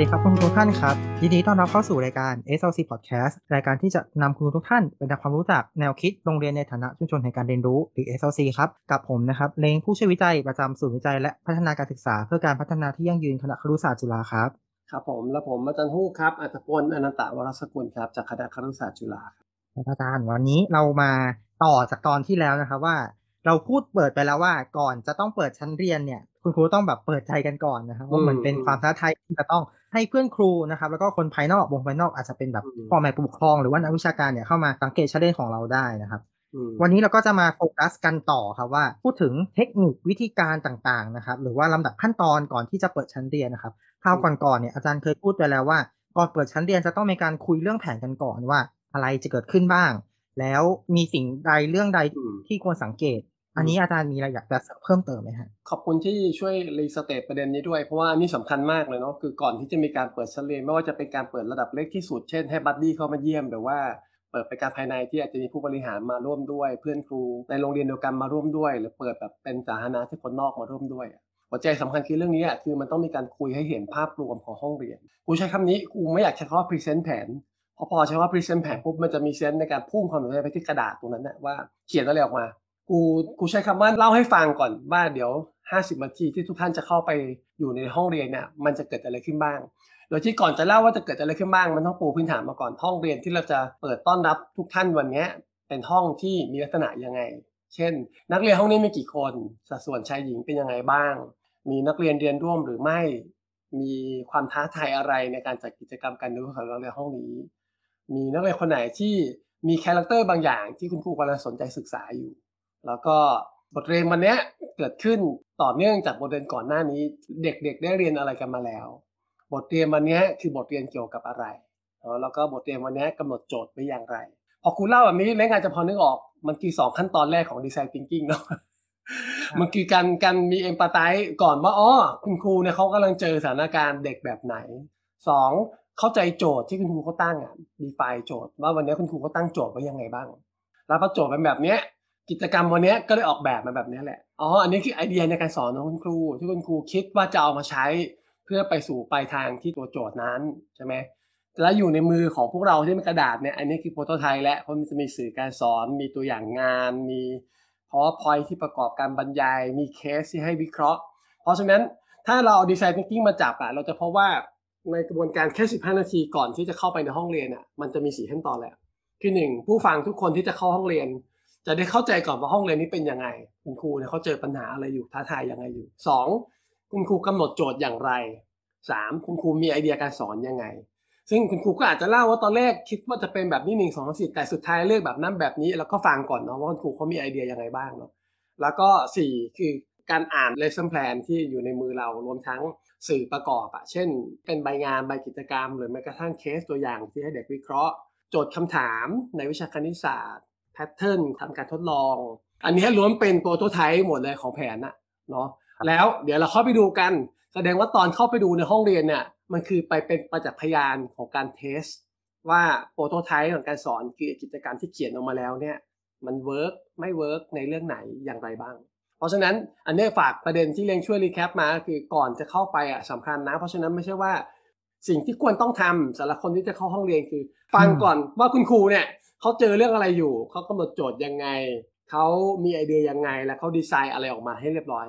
ดีครับคุณครูทุกท่านครับ ยินดีต้อนรับเข้าสู่รายการ SLC Podcast รายการที่จะนำคุณครูทุกท่านไปทำความรู้จักแนวคิดโรงเรียนในฐานะชุมชนแห่งการเรียนรู้หรือ SLC ครับ กับผมนะครับเลงผู้ช่วยวิจัยประจำศูนย์วิจัยและพัฒนาการศึกษา เพื่อการพัฒนาที่ยั่งยืนคณะครุศาสตร์จุฬาครับครับผมและผมอาจารย์ฮู้ครับอัตพลอนันตะวรสกุลครับจากคณะครุศาสตร์จุฬาครับอาจารย์วันนี้เรามาต่อจากตอนที่แล้วนะครับว่า เราพูดเปิดไปแล้วว่าก่อนจะต้องเปิดชั้นเรียนเนี่ยคุณครูต้องแบบเปิดใจกันก่อนนะครับว่ามันเป็นความท้าทายที่จะต้อง ให้เพื่อนครูนะครับ แล้วก็คนภายนอกวงภายนอกอาจจะเป็นแบบพ่อแม่ผู้ปกครองหรือว่านักวิชาการเนี่ยเข้ามาสังเกตชั้นเรียนของเราได้นะครับวันนี้เราก็จะมาโฟกัสกันต่อครับว่า พูดถึงเทคนิควิธีการต่างๆนะครับ หรือว่าลำดับขั้นตอนก่อนที่จะเปิดชั้นเรียนนะครับคราวก่อนๆเนี่ยอาจารย์เคยพูดไปแล้วว่าก่อนเปิดชั้นเรียนจะต้องมีการคุยเรื่องแผนกันก่อนว่า อะไรจะเกิดขึ้นบ้าง แล้วมีสิ่งใดเรื่องใดที่ควรสังเกต อันนี้อาจารย์มีอะไรอยากจะเพิ่มเติมไหมฮะขอบคุณที่ช่วย restate ประเด็นนี้ด้วย เพราะว่านี่สำคัญมากเลยเนาะคือก่อนที่จะมีการเปิดชั้นเรียนไม่ว่าจะเป็นการเปิดระดับเล็กที่สุดเช่นให้ buddy เข้ามาเยี่ยมหรือว่าเปิดเป็นการภายในที่อาจจะมีผู้บริหารมาร่วมด้วย เพื่อนครูในโรงเรียนเดียวกันมาร่วมด้วย หรือเปิดแบบเป็นสาธารณะที่คนนอกมาร่วมด้วยหัวใจสำคัญคือเรื่องนี้คือมันต้องมีการคุยให้เห็นภาพรวมของห้องเรียนกูใช้คำนี้กูไม่อยากใช้คำว่าพรีเซนต์แผนพอพอใช้ว่า present แผนปุ๊บมันจะมี sense ในการพุ่งความสนใจไปที่กระดาษตรงนั้นนะว่าเขียนอะไรออกมา กูกูใช้คำว่าเล่าให้ฟังก่อนว่าเดี๋ยว50นาทีที่ทุกท่านจะเข้าไปอยู่ในห้องเรียนเนี่ยมันจะเกิดอะไรขึ้นบ้าง โดยที่ก่อนจะเล่าว่าจะเกิดอะไรขึ้นบ้างมันต้องปูพื้นฐานมาก่อนห้องเรียนที่เราจะเปิดต้อนรับทุกท่านวันนี้เป็นห้องที่มีลักษณะยังไง เช่น นักเรียนห้องนี้มีกี่คนสัดส่วนชายหญิงเป็นยังไงบ้าง มีนักเรียนเรียนร่วมหรือไม่ มีความท้าทายอะไรในการจัดกิจกรรมการเรียนรู้ของนักเรียนห้องนี้ มีนักเรียนคนไหนที่มี character บางอย่างที่คุณครูกำลังสนใจศึกษาอยู่ แล้วก็บทเรียนวันนี้เกิดขึ้นต่อเนื่องจากบทเรียนก่อนหน้านี้ เด็กๆ ได้เรียนอะไรกันมาแล้ว บทเรียนวันนี้คือบทเรียนเกี่ยวกับอะไรแล้วก็บทเรียนวันนี้กำหนดโจทย์ไว้อย่างไร พอครูเล่าแบบนี้เราน่าจะพอนึกออกมันคือสองขั้นตอนแรกของดีไซน์ thinking เนาะมันคือการการมี empathize ก่อนว่าอ๋อคุณครูเนี่ยเขากำลังเจอสถานการณ์เด็กแบบไหนสองเข้าใจโจทย์ที่คุณครูเขาตั้งอะดีไฟโจทย์ว่าวันนี้คุณครูเขาตั้งโจทย์ไว้ยังไงบ้าง แล้วพอโจทย์เป็นแบบเนี้ย กิจกรรมวันนี้ก็ได้ออกแบบมาแบบนี้แหละ อ๋อ อันนี้คือไอเดียในการสอนของคุณครู ที่คุณครูคิดว่าจะเอามาใช้เพื่อไปสู่ปลายทางที่ตัวโจทย์นั้นใช่ไหมแล้วอยู่ในมือของพวกเราที่เป็นกระดาษเนี่ย อันนี้คือโปรโตไทป์และเพราะมันจะมีสื่อการสอน มีตัวอย่างงาน มีพอพอยที่ประกอบการบรรยาย มีเคสที่ให้วิเคราะห์ เพราะฉะนั้นถ้าเราเอาดีไซน์ thinking มาจับอะเราจะพบว่าในกระบวนการแค่ 15 นาทีก่อนที่จะเข้าไปในห้องเรียนอะมันจะมีสี่ขั้นตอนแหละคือหนึ่งผู้ฟังทุกคนที่จะเข้าห้องเรียน จะได้เข้าใจก่อนว่าห้องเรียนนี้เป็นยังไง คุณครูเนี่ยเขาเจอปัญหาอะไรอยู่ท้าทายยังไงอยู่สองคุณครูกำหนดโจทย์อย่างไรสามคุณครูมีไอเดียการสอนยังไง ซึ่งคุณครูก็อาจจะเล่าว่าตอนแรกคิดว่าจะเป็นแบบนี้หนึ่งสองสี่แต่สุดท้ายเลือกแบบนั้นแบบนี้ แล้วก็ฟังก่อนเนาะว่าคุณครูเขามีไอเดียยังไงบ้างเนาะแล้วก็สี่คือการอ่าน lesson plan ที่อยู่ในมือเรารวมทั้งสื่อประกอบอะเช่น เป็นใบงานใบกิจกรรม หรือแม้กระทั่งเคสตัวอย่างที่ให้เด็กวิเคราะห์ โจทย์คำถามในวิชาคณิตศาสตร์ พทเทิร์นทำการทดลอง อันนี้ล้วนเป็นโปรโตไทป์หมดเลยของแผนอะเนาะแล้วเดี๋ยวเราเข้าไปดูกัน แสดงว่าตอนเข้าไปดูในห้องเรียนเนี่ยมันคือไปเป็นประจักษ์พยานของการเทส ว่าโปรโตไทป์ของการสอนคือกิจกรรมที่เขียนออกมาแล้วเนี่ยมัน work ไม่ work ในเรื่องไหนอย่างไรบ้าง เพราะฉะนั้นอันนี้ฝากประเด็นที่เรียนช่วย recap มาคือก่อนจะเข้าไปอะสำคัญนะ เพราะฉะนั้นไม่ใช่ว่าสิ่งที่ควรต้องทำสำหรับคนที่จะเข้าห้องเรียนคือ ฟังก่อนว่าคุณครูเนี่ย เขาเจอเรื่องอะไรอยู่ เขากำหนดโจทย์ยังไง เขามีไอเดียยังไง และเขาดีไซน์อะไรออกมาให้เรียบร้อย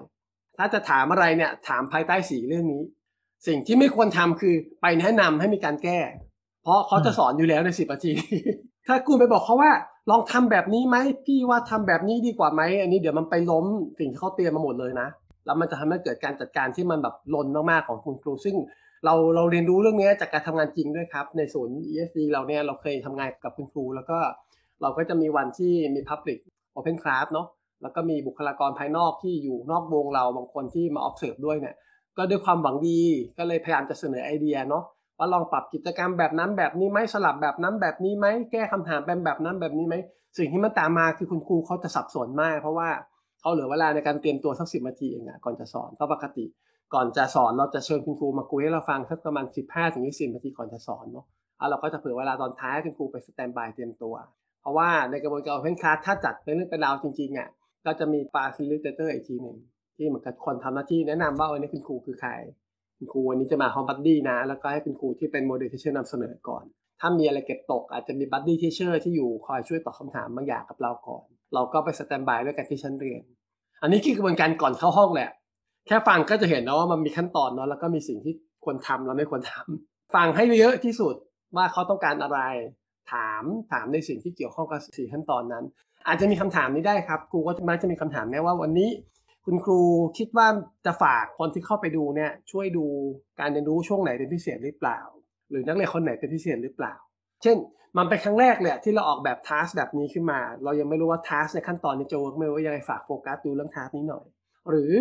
ถ้าจะถามอะไรเนี่ยถามภายใต้สี่เรื่องนี้ สิ่งที่ไม่ควรทำคือไปแนะนำให้มีการแก้ เพราะเขาจะสอนอยู่แล้วในสิบนาที ถ้าคุณไปบอกเขาว่าลองทำแบบนี้ไหมพี่ว่าทำแบบนี้ดีกว่าไหมอันนี้เดี๋ยวมันไปล้มสิ่งที่เขาเตรียมมาหมดเลยนะแล้วมันจะทำให้เกิดการจัดการที่มันแบบล้นมากๆของคุณครูซึ่ง เราเราเรียนรู้เรื่องนี้จากการทำงานจริงด้วยครับ ในศูนย์ ESD เราเนี่ยเราเคยทำงานกับคุณครู แล้วก็เราก็จะมีวันที่มี Public Open Class เนาะแล้วก็มีบุคลากรภายนอกที่อยู่นอกวงเราบางคนที่มา observe ด้วยเนี่ยก็ด้วยความหวังดีก็เลยพยายามจะเสนอไอเดียเนาะว่าลองปรับกิจกรรมแบบนั้นแบบนี้ไหมสลับแบบนั้นแบบนี้ไหมแก้คำถามเป็นแบบนั้นแบบนี้ไหมสิ่งที่มันตามมาคือคุณครูเขาจะสับสนมาก เพราะว่าเขาเหลือเวลาในการเตรียมตัวสักสิบนาทีเองอะก่อนจะสอนเพราะปกติ ก่อนจะสอนเราจะเชิญคุณครูมาคุยให้เราฟังสักประมาณสิบห้าถึงยี่สิบนาทีก่อนจะสอนเนาะแล้วเราก็จะเผื่อเวลาตอนท้ายคุณครูไปสแตนบายเตรียมตัว เพราะว่าในกระบวนการเพนคลาสถ้าจัดเป็นเรื่องเป็นราวจริงๆอะก็จะมี facilitator อีกทีหนึ่งที่เหมือนกับคนทำหน้าที่แนะนำว่าวันนี้คุณครูคือใคร คุณครูวันนี้จะมาห้อง buddy นะ แล้วก็ให้คุณครูที่เป็น model teacher นำเสนอก่อน ถ้ามีอะไรเก็บตกอาจจะมี buddy teacher ที่อยู่คอยช่วยตอบคำถามบางอย่างกับเราก่อน เราก็ไป standby ด้วยกันที่ชั้นเรียน อันนี้คือกระบวนการก่อนเข้าห้องแหละ แค่ฟังก็จะเห็นนะว่ามันมีขั้นตอนเนาะแล้วก็มีสิ่งที่ควรทำและไม่ควรทำฟังให้เยอะที่สุดว่าเขาต้องการอะไร ถามถามในสิ่งที่เกี่ยวข้องกับสี่ขั้นตอนนั้น อาจจะมีคำถามนี้ได้ครับครูก็มักจะมีคำถามแน่ว่าวันนี้คุณครูคิดว่าจะฝากคนที่เข้าไปดูเนี่ยช่วยดูการเรียนรู้ช่วงไหนเป็นพิเศษหรือเปล่า หรือนักเรียนคนไหนเป็นพิเศษหรือเปล่า เช่น มันเป็นครั้งแรกเลยที่เราออกแบบทัสแบบนี้ขึ้นมา เรายังไม่รู้ว่าทัสในขั้นตอนนี้จะเวิร์กไหมว่ายังไงฝากโฟกัสดูเรื่องทัสนี้หน่อย หรือ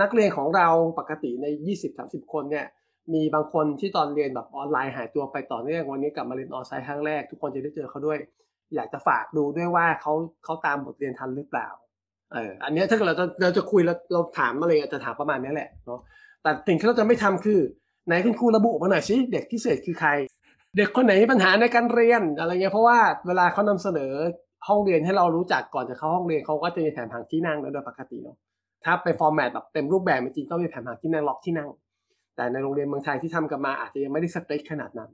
นักเรียนของเราปกติใน 20-30 คนเนี่ยมีบางคนที่ตอนเรียนแบบออนไลน์หายตัวไปต่อเนื่องวันนี้กลับมาเรียนออนไลน์ครั้งแรก ทุกคนจะได้เจอเขาด้วย อยากจะฝากดูด้วยว่าเขาเขาตามบทเรียนทันหรือเปล่าเอออันนี้ถ้าเกิดเราจะเราจะคุยแล้วเราถามอะไรจะถามประมาณนี้แหละเนาะแต่สิ่งที่เราจะไม่ทำคือไหนคุณครูระบุมาหน่อยสิเด็กพิเศษคือใคร เด็กคนไหนมีปัญหาในการเรียนอะไรเงี้ยเพราะว่าเวลาเขานำเสนอห้องเรียนให้เรารู้จักก่อนจะเข้าห้องเรียนเขาก็จะมีแผนผังที่นั่งแล้วโดยปกติเนาะ ถ้าเป็นฟอร์แมตแบบเต็มรูปแบบจริงๆต้องมีแผนผังที่นั่งล็อกที่นั่ง แต่ในโรงเรียนเมืองไทยที่ทำกันมาอาจจะยังไม่ได้สเปคขนาดนั้น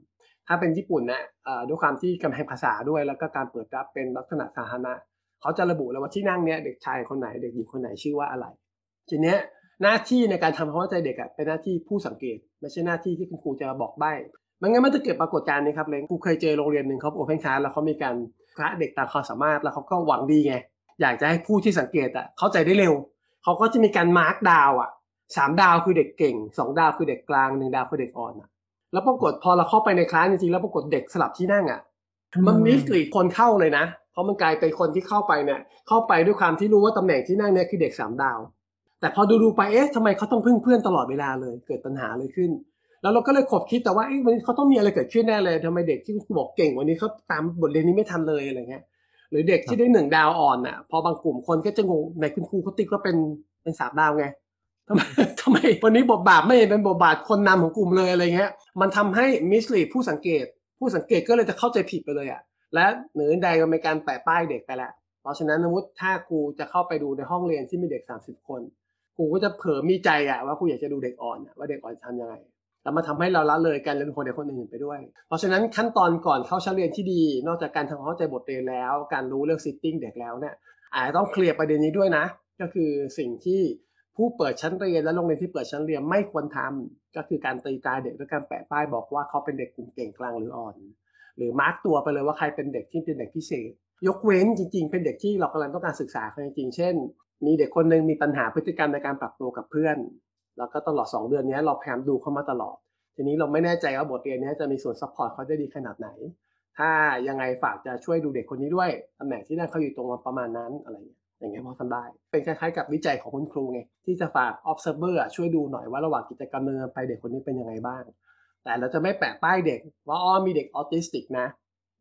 ถ้าเป็นญี่ปุ่นนะด้วยความที่กำแพงภาษาด้วย แล้วก็การเปิดรับเป็นลักษณะสาธารณะเขาจะระบุแล้วว่าที่นั่งเนี้ยเด็กชายคนไหนเด็กหญิงคนไหนชื่อว่าอะไร ทีเนี้ยหน้าที่ในการทำความเข้าใจเด็กอะเป็นหน้าที่ผู้สังเกต ไม่ใช่หน้าที่ที่คุณครูจะบอกใบ้ไม่งั้นมันจะเกิดปรากฏการณ์นี้ครับเลยครูเคยเจอโรงเรียนหนึ่งเขาโอเพนคลาสแล้วเขามีการคละเด็กตามความสามารถแล้วเขาก็หวังดีไง อยากจะให้ผู้ที่สังเกตอะเข้าใจได้เร็ว เขาก็จะมีการมาร์กดาวอะสามดาวคือเด็กเก่งสองดาวคือเด็กกลางหนึ่งดาวคือเด็กอ่อนอะแล้วปรากฏพอเราเข้าไปในคลาสจริงๆแล้วปรากฏเด็กสลับที่นั่งอะมันมิสลีดคนเข้าเลยนะ เพราะมันกลายเป็นคนที่เข้าไปเนี่ย เข้าไปด้วยความที่รู้ว่าตำแหน่งที่นั่งเนี่ยคือเด็กสามดาว แต่พอดูดูไปเอ๊ะทำไมเขาต้องพึ่งเพื่อนตลอดเวลาเลยเกิดปัญหาเลยขึ้น แล้วเราก็เลยขบคิดแต่ว่าเอ๊ะวันนี้เขาต้องมีอะไรเกิดขึ้นแน่เลยทำไมเด็กที่บอกเก่งวันนี้เขาตามบทเรียนนี้ไม่ทันเลยอะไรเงี้ย หรือเด็กที่ได้หนึ่งดาวอ่อนอะ พอบางกลุ่มคนก็จะงงในคุณครูเขาติ๊กว่าเป็นเป็นสามดาวไงทำไมทำไมวันนี้บทบาทไม่เป็นบทบาทคนนำของกลุ่มเลยอะไรเงี้ย มันทำให้มิสลีดผู้สังเกต ผู้สังเกตก็เลยจะเข้าใจผิดไปเลยอะ และเหนือใดก็มีการแปะป้ายเด็กไปแล้ว เพราะฉะนั้นสมมติถ้าครูจะเข้าไปดูในห้องเรียนที่มีเด็ก 30 คนครูก็จะเผลอมีใจอะว่าครูอยากจะดูเด็กอ่อนอะว่าเด็กอ่อนทำยังไง แล้วมาทำให้เราละเลยการเรียนคนเด็กคนอื่นไปด้วย เพราะฉะนั้นขั้นตอนก่อนเข้าชั้นเรียนที่ดี นอกจากการทำความเข้าใจบทเรียนแล้ว การรู้เรื่อง seating เด็กแล้วเนี่ยอาจจะต้อง clear ประเด็นนี้ด้วยนะ ก็คือสิ่งที่ผู้เปิดชั้นเรียนและโรงเรียนที่เปิดชั้นเรียนไม่ควรทำก็คือการตีตราเด็กด้วยการแปะป้ายบอกว่าเขาเป็นเด็กกลุ่มเก่งกลางหรืออ่อน หรือ mark ตัวไปเลยว่าใครเป็นเด็กที่เป็นเด็กพิเศษ ยกเว้นจริง ๆ เป็นเด็กที่เรากำลังต้องการศึกษาเขาจริงๆเช่น มีเด็กคนหนึ่งมีปัญหาพฤติกรรมในการปรับตัวกับเพื่อน แล้วก็ตลอด 2 เดือนนี้เราพยายามดูเขามาตลอด ทีนี้เราไม่แน่ใจว่าบทเรียนนี้จะมีส่วน support เขาได้ดีขนาดไหน ถ้ายังไงฝากจะช่วยดูเด็กคนนี้ด้วยตำแหน่งที่นั่งเขาอยู่ตรงประมาณนั้นอะไรอย่างเงี้ยอย่างเงี้ยพอทำได้ เป็นคล้ายๆกับวิจัยของคุณครูไงที่จะฝาก observer ช่วยดูหน่อยว่าระหว่างกิจกรรมเดินไปเด็กคนนี้เป็นยังไงบ้าง แต่เราจะไม่แปะป้ายเด็กว่าอ๋อมีเด็กออทิสติกนะ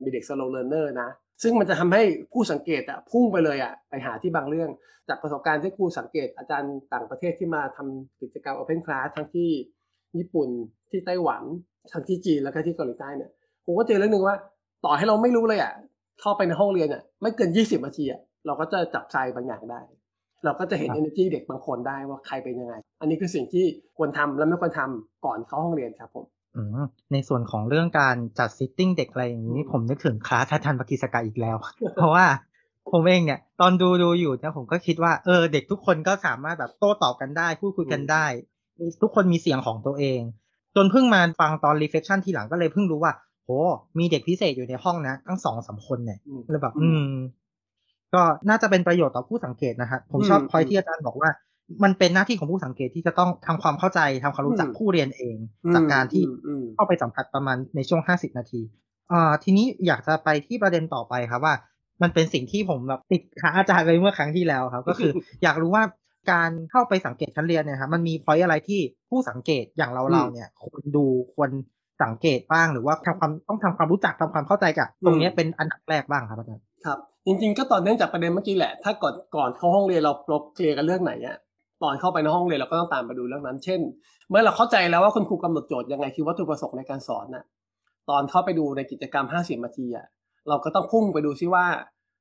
มีเด็ก slow learner นะ ซึ่งมันจะทำให้ผู้สังเกตอะพุ่งไปเลยอะไปหาที่บางเรื่อง จากประสบการณ์ที่ครูสังเกตอาจารย์ต่างประเทศที่มาทำกิจกรรม Open Class ทั้งที่ญี่ปุ่นที่ไต้หวันทั้งที่จีนแล้วก็ที่เกาหลีใต้เนี่ยผมก็เจอเรื่องหนึ่งว่า ต่อให้เราไม่รู้เลยอะเข้าไปในห้องเรียนอะไม่เกิน 20นาทีอะเราก็จะจับใจบางอย่างได้ เราก็จะเห็น energy เด็กบางคนได้ว่าใครเป็นยังไง อันนี้คือสิ่งที่ควรทำและไม่ควรทำก่อนเข้าห้องเรียนครับผมอืม ในส่วนของเรื่องการจัดซิตติ้งเด็กอะไรอย่างนี้ ผมนึกถึงคลาสทันปกิสกาอีกแล้ว เพราะว่าผมเองเนี่ย ตอนดูดูอยู่เนี่ยผมก็คิดว่าเออเด็กทุกคนก็สามารถแบบโต้ตอบกันได้พูดคุยกันได้ ทุกคนมีเสียงของตัวเอง จนเพิ่งมาฟังตอนรีเฟ c ชั่นทีหลังก็เลยเพิ่งรู้ว่าโหมีเด็กพิเศษอยู่ในห้องนะทั้งสองสามคนเนี่ยเลยแบบ อืม ก็น่าจะเป็นประโยชน์ต่อผู้สังเกตนะครับผมชอบพอยที่อาจารย์บอกว่า มันเป็นหน้าที่ของผู้สังเกตที่จะต้องทำความเข้าใจทำความรู้จักผู้เรียนเอง จากการที่เข้าไปสัมผัสประมาณในช่วงห้าสิบนาทีอ่าทีนี้อยากจะไปที่ประเด็นต่อไปครับว่า มันเป็นสิ่งที่ผมแบบติดค้าอาจารย์ไปเมื่อครั้งที่แล้วครับ ก็คือ อยากรู้ว่าการเข้าไปสังเกตชั้นเรียนเนี่ยครับมันมีพอยอะไรที่ผู้สังเกตอย่างเราเราเนี่ยควรดูควรสังเกตบ้างหรือว่าทำความต้องทำความรู้จักทำความเข้าใจกับตรงนี้เป็นอันดับแรกบ้างครับอาจารย์ครับจริงๆก็ตอนเนื่องจากประเด็นเมื่อกี้แหละ ถ้าก่อนก่อนเข้าห้องเรียนเราเราเคลียร์กันเรื่องไหนอะ ตอนเข้าไปในห้องเรียนเราก็ต้องตามไปดูเรื่องนั้น เช่น เมื่อเราเข้าใจแล้วว่าคุณครูกำหนดโจทย์ยังไงคือวัตถุประสงค์ในการสอนน่ะ ตอนเข้าไปดูในกิจกรรม 50นาทีอะเราก็ต้องพุ่งไปดูซิว่า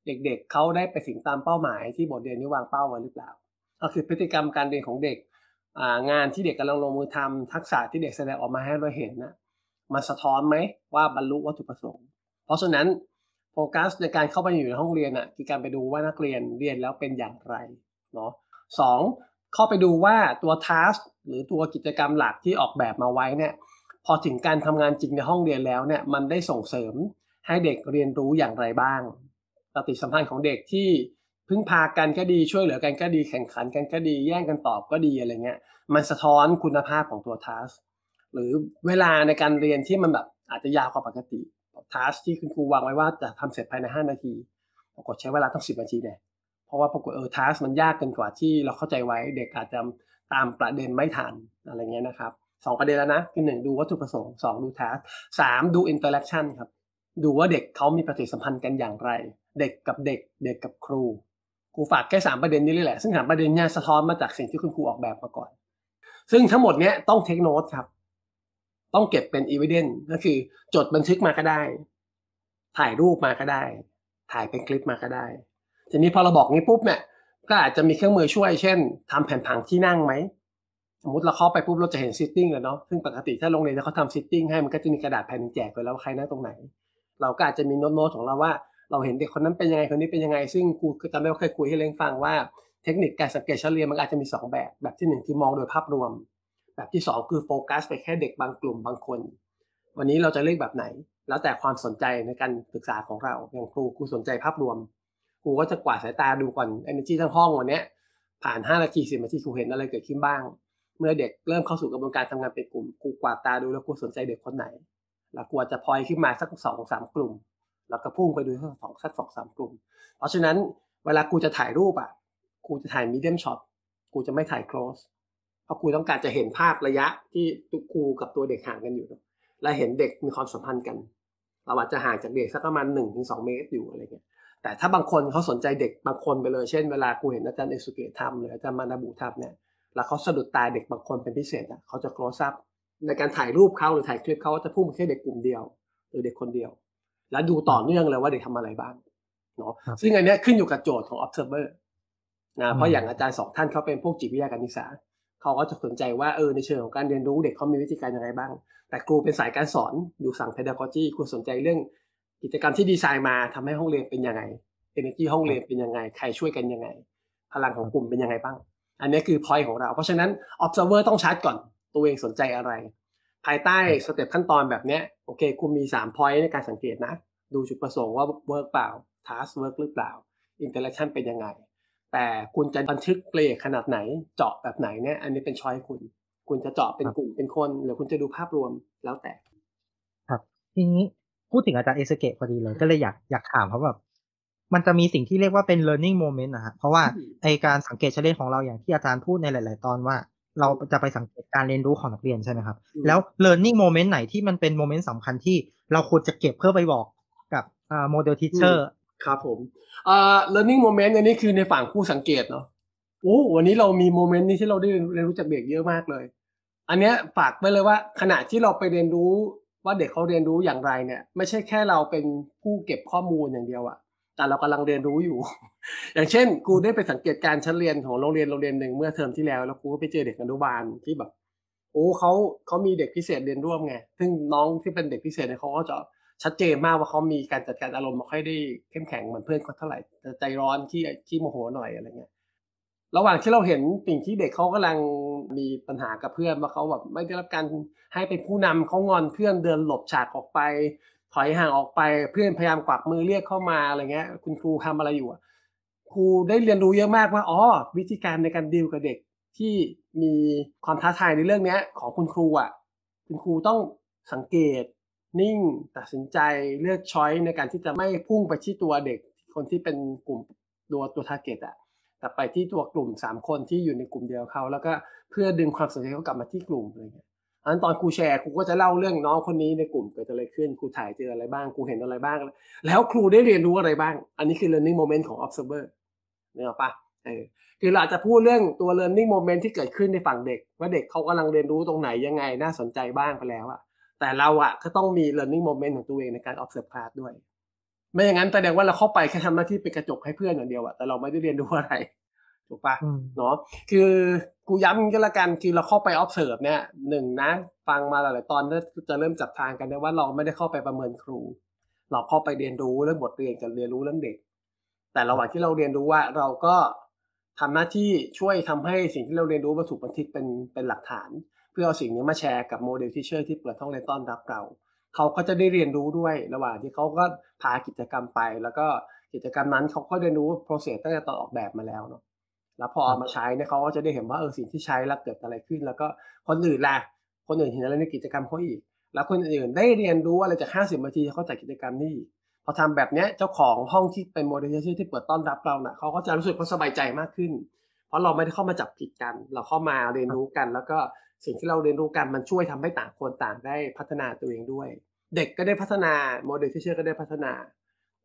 เด็กๆเขาได้ไปถึงตามเป้าหมายที่บทเรียนนี้วางเป้าไว้หรือเปล่า ก็คือพฤติกรรมการเรียนของเด็กงานที่เด็กกำลังลงมือทำทักษะที่เด็กแสดงออกมาให้เราเห็นนะมันสะท้อนไหมว่าบรรลุวัตถุประสงค์ เพราะฉะนั้นโฟกัสในการเข้าไปอยู่ในห้องเรียนอะคือการไปดูว่านักเรียนเรียนแล้วเป็นอย่างไรเนาะสอง เข้าไปดูว่าตัวทัสหรือตัวกิจกรรมหลักที่ออกแบบมาไว้เนี่ยพอถึงการทำงานจริงในห้องเรียนแล้วเนี่ยมันได้ส่งเสริมให้เด็กเรียนรู้อย่างไรบ้างปฏิสัมพันธ์ของเด็กที่พึ่งพากันก็ดีช่วยเหลือกันก็ดีแข่งขันกันก็ดีแย่งกันตอบก็ดีอะไรเงี้ย มันสะท้อนคุณภาพของตัวทัสหรือเวลาในการเรียนที่มันแบบอาจจะยาวกว่าปกติทัสที่คุณครูวางไว้ว่าจะทำเสร็จภายใน 5 นาที ปรากฏใช้เวลาตั้ง10 นาทีเนี่ย เพราะว่าปรากฏเออ task มันยากเกินกว่าที่เราเข้าใจไว้เด็กอาจจะตามประเด็นไม่ทันอะไรเงี้ยนะครับสองประเด็นแล้วนะคือหนึ่งดูวัตถุประสงค์สองดู task สามดู interaction ครับดูว่าเด็กเขามีปฏิสัมพันธ์กันอย่างไร เด็กกับเด็ก เด็กกับครูครูฝากแค่สามประเด็นนี้เลยแหละ ซึ่งสามประเด็นเนี้ยสะท้อนมาจากสิ่งที่คุณครูออกแบบมาก่อน ซึ่งทั้งหมดเนี้ยต้อง take note ครับ ต้องเก็บเป็นอีเวนต์ก็คือจดบันทึกมาก็ได้ ถ่ายรูปมาก็ได้ ถ่ายเป็นคลิปมาก็ได้ ทีนี้พอเราบอกงี้ปุ๊บเนี่ยก็อาจจะมีเครื่องมือช่วย เช่นทำแผนผังที่นั่งไหมสมมติเราเข้าไปปุ๊บเราจะเห็น seating เลยเนาะซึ่งปกติถ้าโรงเรียนเขาทำ seating ให้มันก็จะมีกระดาษแผ่นแจกไปแล้วว่าใครนั่งตรงไหน เราก็อาจจะมีโน้ตๆของเราว่า เราเห็นเด็กคนนั้นเป็นยังไงคนนี้เป็นยังไง ซึ่งครูจำได้ว่าเคยคุยให้เล้งฟังว่าเทคนิคการสังเกตชั้นเรียนมันอาจจะมี 2 แบบ แบบที่ 1 คือมองโดยภาพรวม แบบที่ 2 คือโฟกัสไปแค่เด็กบางกลุ่มบางคน วันนี้เราจะเลือกแบบไหน แล้วแต่ความสนใจในการศึกษาของเราอย่างครูครูสนใจภาพรวม ครูก็จะกวาดสายตาดูก่อน energy ทั้งห้องวันนี้ผ่าน 5 นาที10นาทีครูเห็นอะไรเกิดขึ้นบ้าง เมื่อเด็กเริ่มเข้าสู่กระบวนการทำงานเป็นกลุ่มครูกวาดตาดูแล้วครูสนใจเด็กคนไหน แล้วครูจะพลอยขึ้นมาสักสองสามกลุ่ม แล้วก็พุ่งไปดูสักสองสักสองสามกลุ่ม เพราะฉะนั้นเวลากูจะถ่ายรูปอะ กูจะถ่ายมีเดียมช็อต กูจะไม่ถ่ายโคลสเพราะกูต้องการจะเห็นภาพระยะที่ตัวกูกับตัวเด็กห่างกันอยู่ และเห็นเด็กมีความสัมพันธ์กัน เราอาจจะห่างจากเด็กสักประมาณหนึ่งถึงสองเมตรอยู่อะไรเงี้ย แต่ถ้าบางคนเขาสนใจเด็กบางคนไปเลย เช่นเวลากูเห็นอาจารย์เอสุเกะทำหรืออาจารย์มานาบุทำเนี่ย แล้วเขาสะดุดตาเด็กบางคนเป็นพิเศษอะเขาจะโคลสอัพในการถ่ายรูปเขาหรือถ่ายคลิปเขาจะพุ่งไปแค่เด็กกลุ่มเดียว หรือเด็กคนเดียว แล้วดูต่อเนื่องเลยว่าเด็กทำอะไรบ้างเนาะซึ่งอันนี้ขึ้นอยู่กับโจทย์ของ observer นะเพราะอย่างอาจารย์สองท่านเขาเป็นพวกจิตวิทยาการศึกษาเขาก็จะสนใจว่าเออในเชิงของการเรียนรู้เด็กเขามีวิธีการยังไงบ้าง แต่ครูเป็นสายการสอนอยู่สั่ง pedagogy ครูสนใจเรื่อง กิจกรรมที่ดีไซน์มาทำให้ห้องเรียนเป็นยังไง energy ห้องเรียนเป็นยังไง ใครช่วยกันยังไง พลังของกลุ่มเป็นยังไงบ้าง อันนี้คือ point ของเรา เพราะฉะนั้น observer ต้องชัดก่อน ตัวเองสนใจอะไร ภายใต้สเต็ปขั้นตอนแบบนี้โอเค คุณมี3 point ในการสังเกตนะ ดูจุดประสงค์ว่า work เปล่า task work หรือเปล่า interaction เป็นยังไง แต่คุณจะบันทึกเกรดขนาดไหน เจาะแบบไหนเนี่ย อันนี้เป็นช้อยคุณ คุณจะเจาะเป็นกลุ่มเป็นคน หรือคุณจะดูภาพรวมแล้วแต่ ครับ ทีนี้ พูดถึงอาจารย์เอสเกตพอดีเลย ก็เลยอยากอยากถามเพราะแบบมันจะมีสิ่งที่เรียกว่าเป็น learning moment นะฮะ เพราะว่าไอการสังเกตเฉลี่ยของเราอย่างที่อาจารย์พูดในหลาย ๆ ตอนว่า เราจะไปสังเกตการเรียนรู้ของนักเรียนใช่ไหมครับ แล้ว learning moment ไหนที่มันเป็น moment สำคัญที่เราควรจะเก็บเพื่อไปบอกกับอ่า model teacherครับผมอ่า learning moment อันนี้คือในฝั่งผู้สังเกตเนาะโอ้วันนี้เรามี moment นี้ที่เราได้เรียนรู้จากเด็กเยอะมากเลย อันเนี้ยฝากไปเลยว่าขณะที่เราไปเรียนรู้ ว่าเด็กเขาเรียนรู้อย่างไรเนี่ย ไม่ใช่แค่เราเป็นผู้เก็บข้อมูลอย่างเดียวอะแต่เรากำลังเรียนรู้อยู่ อย่างเช่นกูได้ไปสังเกตการชั้นเรียนของโรงเรียนโรงเรียนหนึ่งเมื่อเทอมที่แล้ว แล้วกูก็ไปเจอเด็กอนุบาลที่แบบโอ้เขาเขามีเด็กพิเศษเรียนร่วมไง ซึ่งน้องที่เป็นเด็กพิเศษเนี่ยเขาก็จะชัดเจนมากว่าเขามีการจัดการอารมณ์ไม่ค่อยได้เข้มแข็งเหมือนเพื่อนเขาเท่าไหร่ใจร้อนที่ที่โมโหหน่อยอะไรเงี้ย ระหว่างที่เราเห็นสิ่งที่เด็กเขากำลังมีปัญหากับเพื่อนว่าเขาแบบไม่ได้รับการให้เป็นผู้นำเขางอนเพื่อนเดินหลบฉากออกไป ถอยห่างออกไปเพื่อนพยายามกวักมือเรียกเข้ามาอะไรเงี้ย คุณครูทำอะไรอยู่ครูได้เรียนรู้เยอะมากว่าอ๋อวิธีการในการดีลกับเด็กที่มีความท้าทายในเรื่องนี้ของคุณครูอะคุณครูต้องสังเกต นิ่งตัดสินใจเลือกช้อยในการที่จะไม่พุ่งไปที่ตัวเด็ก คนที่เป็นกลุ่มตัวตัวทาร์เก็ตอะ แต่ไปที่ตัวกลุ่มสามคนที่อยู่ในกลุ่มเดียวเขาแล้วก็เพื่อดึงความสนใจเขากลับมาที่กลุ่มอะไรเงี้ยอันตอนครูแชร์ครูก็จะเล่าเรื่องน้องคนนี้ในกลุ่มเกิดอะไรขึ้นครูถ่ายเจออะไรบ้างครูเห็นอะไรบ้าง แล้วครูได้เรียนรู้อะไรบ้าง อันนี้คือ learning moment ของ observer เนี่ยปะเออคือเราจะพูดเรื่องตัว learning moment ที่เกิดขึ้นในฝั่งเด็ก ว่าเด็กเขากำลังเรียนรู้ตรงไหนยังไงน่าสนใจบ้างไปแล้วอะแต่เราอะก็ต้องมี learning moment ของตัวเองในการ observe class ด้วย ไม่อย่างนั้นแสดงว่าเราเข้าไปแค่ทำหน้าที่เป็นกระจกให้เพื่อนอย่างเดียวอะแต่เราไม่ได้เรียนรู้อะไรถูกปะอืมเนาะคือกูย้ำอย่างนี้ก็แล้วกันคือเราเข้าไป observe เนี่ยหนึ่งนะ ฟังมาหลายๆตอนเนี่ยจะเริ่มจับทางกันได้ว่าเราไม่ได้เข้าไปประเมินครู เราเข้าไปเรียนรู้เรื่องบทเรียนกับเรียนรู้เรื่องเด็ก แต่ระหว่างที่เราเรียนรู้ว่าเราก็ทำหน้าที่ช่วยทำให้สิ่งที่เราเรียนรู้มาถูกบันทึกเป็นเป็นหลักฐาน เพื่อเอาสิ่งนี้มาแชร์กับ model teacher ที่เปิดห้องเรียนต้อนรับเรา เขาก็จะได้เรียนรู้ด้วยระหว่างที่เขาก็พากิจกรรมไป แล้วก็กิจกรรมนั้นเขาก็เรียนรู้ process ตั้งแต่ตอนออกแบบมาแล้วเนาะแล้วพอเอามาใช้เนี่ยเขาก็จะได้เห็นว่าเออสิ่งที่ใช้แล้วเกิดอะไรขึ้น แล้วก็คนอื่นล่ะคนอื่นเห็นอะไรในกิจกรรมเขาอีก แล้วคนอื่นได้เรียนรู้อะไรจาก 50นาทีเขาจากกิจกรรมนี้พอทำแบบเนี้ยเจ้าของห้องที่เป็นโมเดลที่เปิดต้อนรับเราเน่ะเขาก็จะรู้สึกเขาสบายใจมากขึ้น เพราะเราไม่ได้เข้ามาจับผิดกัน เราเข้ามาเรียนรู้กัน แล้วก็ สิ่งที่เราเรียนรู้กันมันช่วยทำให้ต่างคนต่างได้พัฒนาตัวเองด้วย เด็กก็ได้พัฒนา model teacher ก็ได้พัฒนา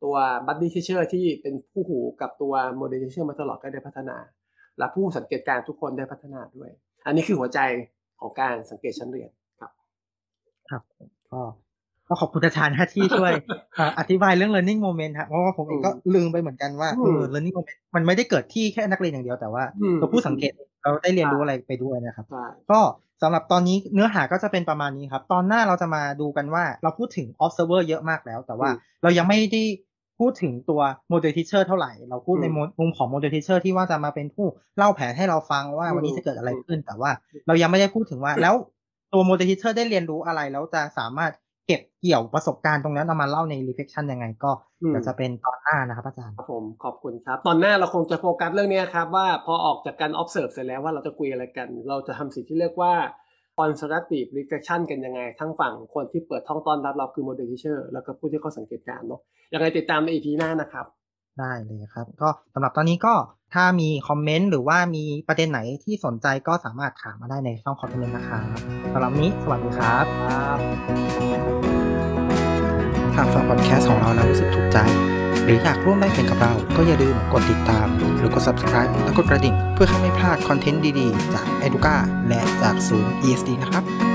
ตัว buddy teacher ที่เป็นคู่หูกับตัว model teacher มาตลอดก็ได้พัฒนา และผู้สังเกตการณ์ทุกคนได้พัฒนาด้วย อันนี้คือหัวใจของการสังเกตชั้นเรียนครับ ครับก็ก็ขอบคุณอาจารย์นะที่ช่วยอ่าอธิบายเรื่อง learning moment ครับเพราะว่าผมเองก็ลืมไปเหมือนกันว่าอืเอมอ learning moment มันไม่ได้เกิดที่แค่นักเรียนอย่างเดียวแต่ว่าอืมตัวผู้สังเกต เราได้เรียนรู้อะไรไปด้วยนะครับใช่ก็สำหรับตอนนี้เนื้อหาก็จะเป็นประมาณนี้ครับ ตอนหน้าเราจะมาดูกันว่าเราพูดถึง observer เยอะมากแล้ว แต่ว่าเรายังไม่ได้พูดถึงตัว model teacher เท่าไหร่ เราพูดในมุมของ model teacher ที่ว่าจะมาเป็นผู้เล่าแผนให้เราฟังว่าวันนี้จะเกิดอะไรขึ้น แต่ว่าเรายังไม่ได้พูดถึงว่า แล้วตัว model teacher ได้เรียนรู้อะไรแล้วจะสามารถ เก็บเกี่ยวประสบการณ์ตรงนั้นเอามาเล่าใน reflection ยังไง ก็อืมเดี๋ยวจะเป็นตอนหน้านะครับอาจารย์ครับผมขอบคุณครับ ตอนหน้าเราคงจะโฟกัสเรื่องเนี้ยครับ ว่าพอออกจากการ observe เสร็จแล้วว่าเราจะคุยอะไรกัน เราจะทำสิ่งที่เรียกว่า constructive reflection กันยังไง ทั้งฝั่งคนที่เปิดห้องต้อนรับเราคือ model teacher แล้วก็ผู้ที่เขาสังเกตการณ์เนาะยังไงติดตามใน EP หน้านะครับ ได้เลยครับ ก็สำหรับตอนนี้ก็ถ้ามีคอมเมนต์หรือว่ามีประเด็นไหนที่สนใจก็สามารถถามมาได้ในช่องคอมเมนต์นะครับสำหรับนี้สวัสดีครับครับหากฟังพอดแคสต์ของเราแล้วรู้สึกถูกใจ หรืออยากร่วมได้เป็นกับเรา ก็อย่าลืมกดติดตาม หรือกด subscribe และกดกระดิ่ง เพื่อให้ไม่พลาดคอนเทนต์ดีๆ จาก Educa และจากศูนย์ ESD นะครับ